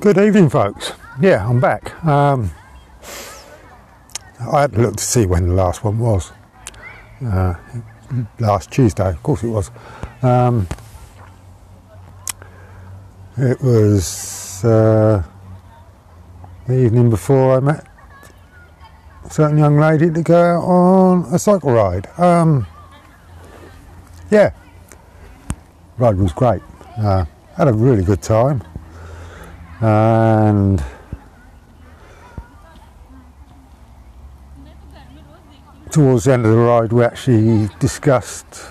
Good evening, folks. Yeah, I'm back. Um, I had to look to see when the last one was. Uh, last Tuesday, of course it was. Um, it was uh, the evening before I met a certain young lady to go out on a cycle ride. Um, yeah, ride was great. Uh, had a really good time and towards the end of the ride we actually discussed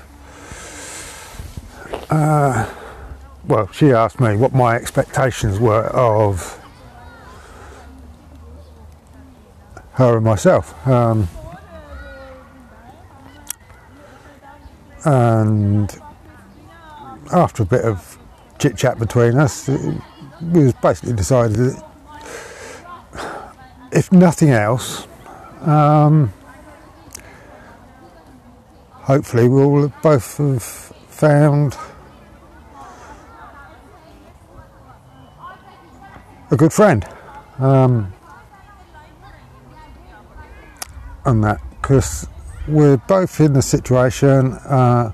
uh, well she asked me what my expectations were of her and myself. Um, and after a bit of chit chat between us it, we basically decided that if nothing else, um, hopefully we'll both have found a good friend. Um, and that because we're both in the situation. Uh,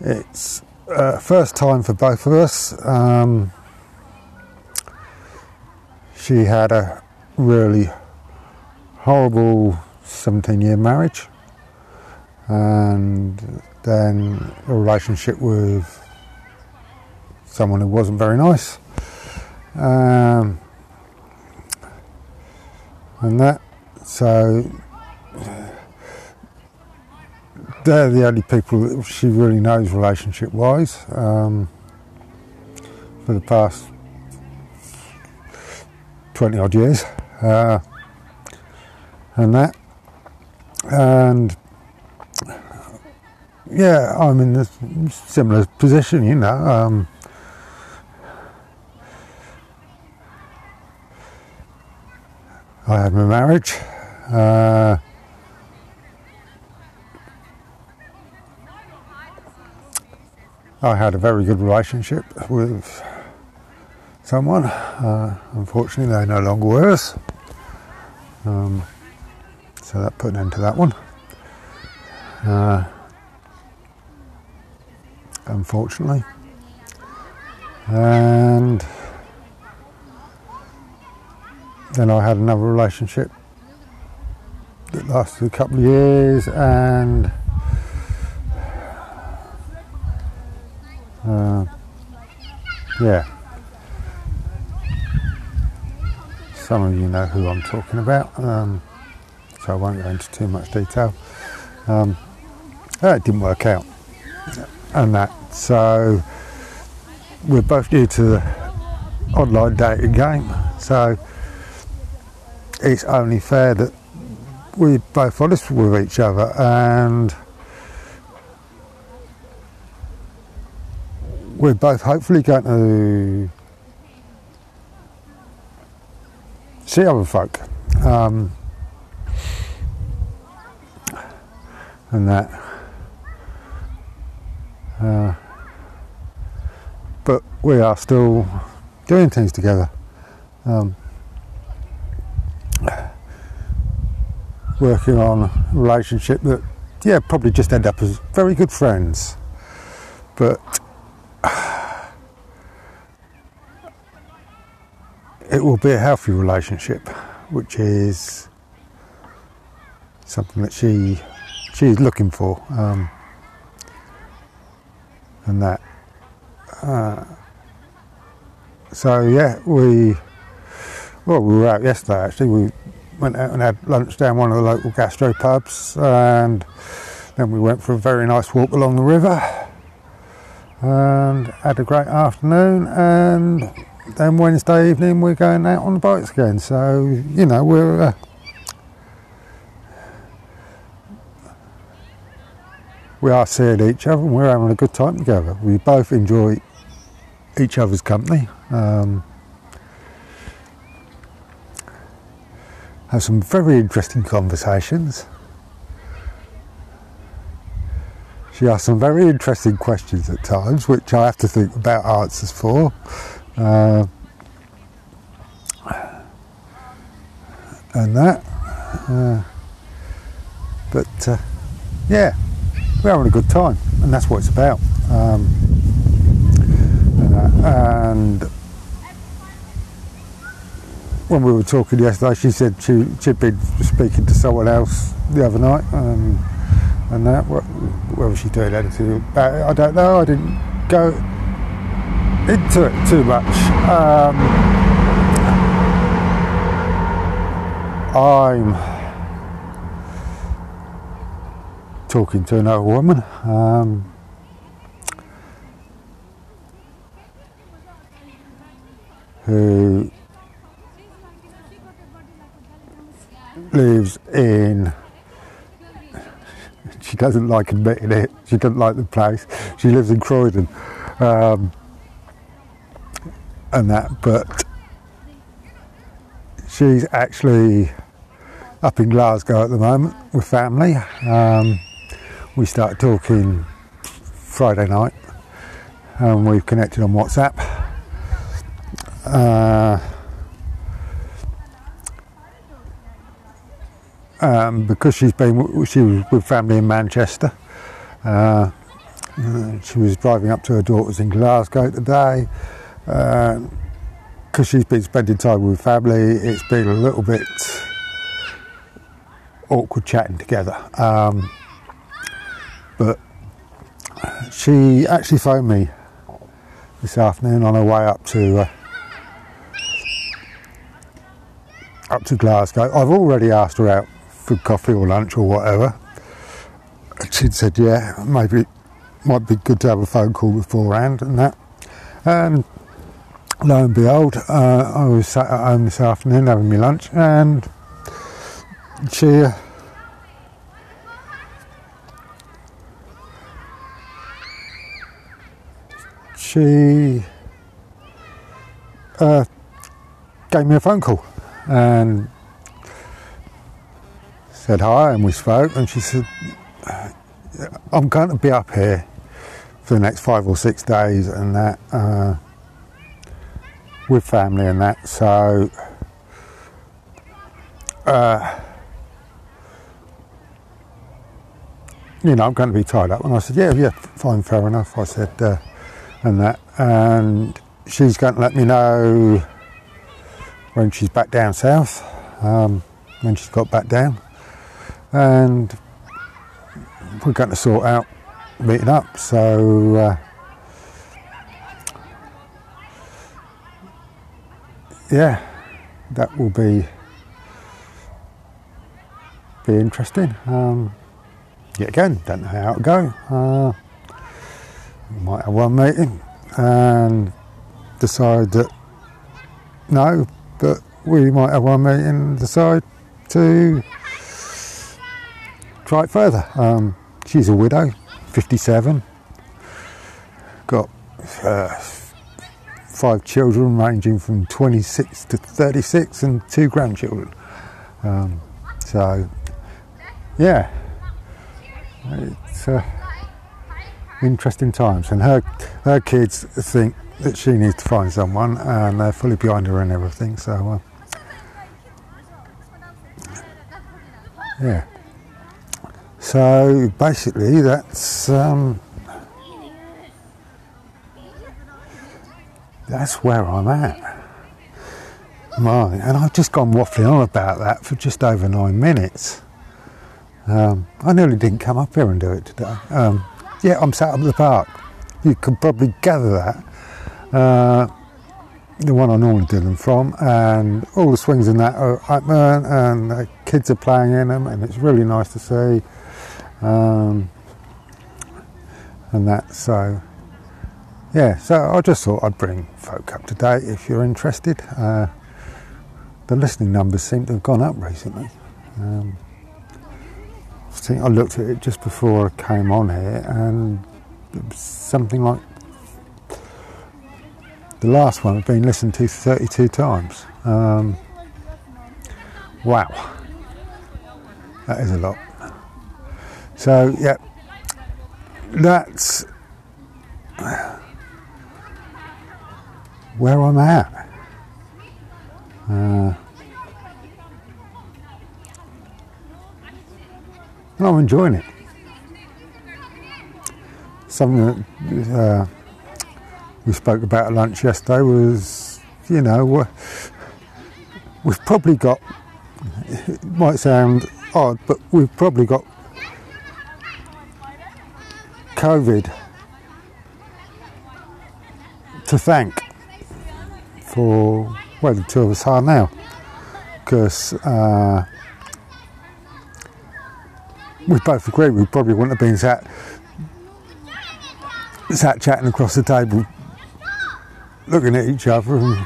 it's uh, first time for both of us. Um, she had a really horrible 17 year marriage and then a relationship with someone who wasn't very nice. Um, and that, so they're the only people that she really knows relationship wise um, for the past 20 odd years. Uh, and that. And yeah I'm in a similar position you know um, I had my marriage uh, I had a very good relationship with someone. Uh, unfortunately, they're no longer with us. Um, so that put an end to that one. Uh, unfortunately. And then I had another relationship that lasted a couple of years and uh, yeah Some of you know who I'm talking about, um, so I won't go into too much detail. Um, it didn't work out, and that. So we're both new to the online dating game, so it's only fair that we're both honest with each other and we're both hopefully going to see other folk. Um, and that. Uh, but we are still doing things together. Um, working on a relationship that, yeah, probably just end up as very good friends. But it will be a healthy relationship, which is something that she she's looking for, um, and that. Uh, so yeah, we well we were out yesterday actually. We went out and had lunch down one of the local gastro pubs, and then we went for a very nice walk along the river, and had a great afternoon and then Wednesday evening we're going out on the bikes again. So you know we're uh, we are seeing each other and we're having a good time together. We both enjoy each other's company. Um, have some very interesting conversations. She asks some very interesting questions at times, which I have to think about answers for. Uh, and that. Uh, but uh, yeah, we're having a good time, and that's what it's about. Um, and, and when we were talking yesterday, she said she, she'd been speaking to someone else the other night, um, and that. Was she doing anything about it? I don't know. I didn't go into it too much. Um, I'm talking to another woman. Um, who lives in she doesn't like admitting it she doesn't like the place she lives in croydon um, and that but she's actually up in glasgow at the moment with family um, we started talking friday night and we've connected on whatsapp uh, um, because she's been she was with family in Manchester. Uh, she was driving up to her daughter's in Glasgow today. Because uh, she's been spending time with family, it's been a little bit awkward chatting together. Um, but she actually phoned me this afternoon on her way up to uh, up to Glasgow. I've already asked her out for coffee or lunch or whatever. She'd said, yeah, maybe might be good to have a phone call beforehand and that. And lo and behold, uh, I was sat at home this afternoon having my lunch and she. Uh, she uh, gave me a phone call and said hi and we spoke and she said I'm going to be up here for the next five or six days and that uh, with family and that so uh, you know I'm going to be tied up. And I said yeah yeah fine fair enough I said uh, and that. And she's going to let me know when she's back down south, um, when she's got back down, and we're going to sort out meeting up. So uh, yeah, that will be be interesting. Um, yet again, don't know how it'll go. Uh, might have one meeting and decide that no, but we might have one meeting and decide to try it further. Um, she's a widow, 57, got uh, five children ranging from 26 to 36 and two grandchildren. Um, so, yeah, it's uh, interesting times. And her, her kids think that she needs to find someone, and they're fully behind her and everything. So, uh, yeah. So basically, that's um, that's where I'm at. Right, and I've just gone waffling on about that for just over nine minutes. Um, I nearly didn't come up here and do it today. Um, yeah, I'm sat up at the park. You can probably gather that uh, the one I normally do them from, and all the swings in that are upburn, and the kids are playing in them, and it's really nice to see. Um, and that, so yeah, so I just thought I'd bring folk up to date if you're interested. Uh, the listening numbers seem to have gone up recently. Um, I think I looked at it just before I came on here, and something like the last one had been listened to 32 times. Um, wow, that is a lot. So, yeah, that's where I'm at. Uh, and I'm enjoying it. Something that uh, we spoke about at lunch yesterday was, you know, we've probably got, it might sound odd, but we've probably got COVID to thank for where the two of us are now. Because uh, we both agree we probably wouldn't have been sat, sat chatting across the table, looking at each other and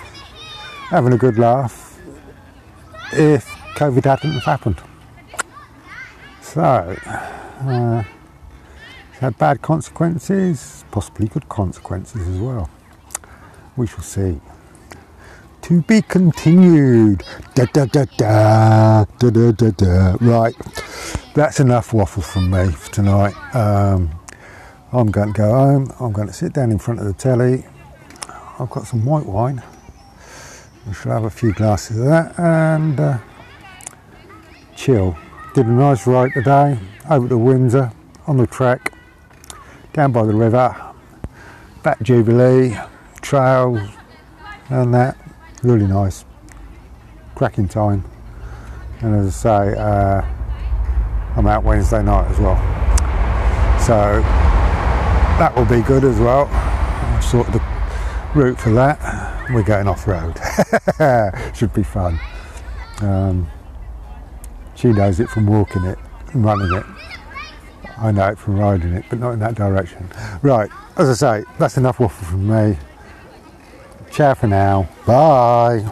having a good laugh if COVID hadn't have happened. So, uh, it's had bad consequences, possibly good consequences as well. We shall see. To be continued. Da da da da da da da da. Right, that's enough waffle from me for tonight. Um, I'm going to go home. I'm going to sit down in front of the telly. I've got some white wine. I shall have a few glasses of that and uh, chill. Did a nice ride today over to Windsor on the track, down by the river, back Jubilee, trails and that. Really nice. Cracking time. And as I say, uh, I'm out Wednesday night as well. So that will be good as well. I've sorted the route for that. We're going off road. Should be fun. Um, she knows it from walking it and running it. I know it from riding it, but not in that direction. Right, as I say, that's enough waffle from me. Ciao for now. Bye.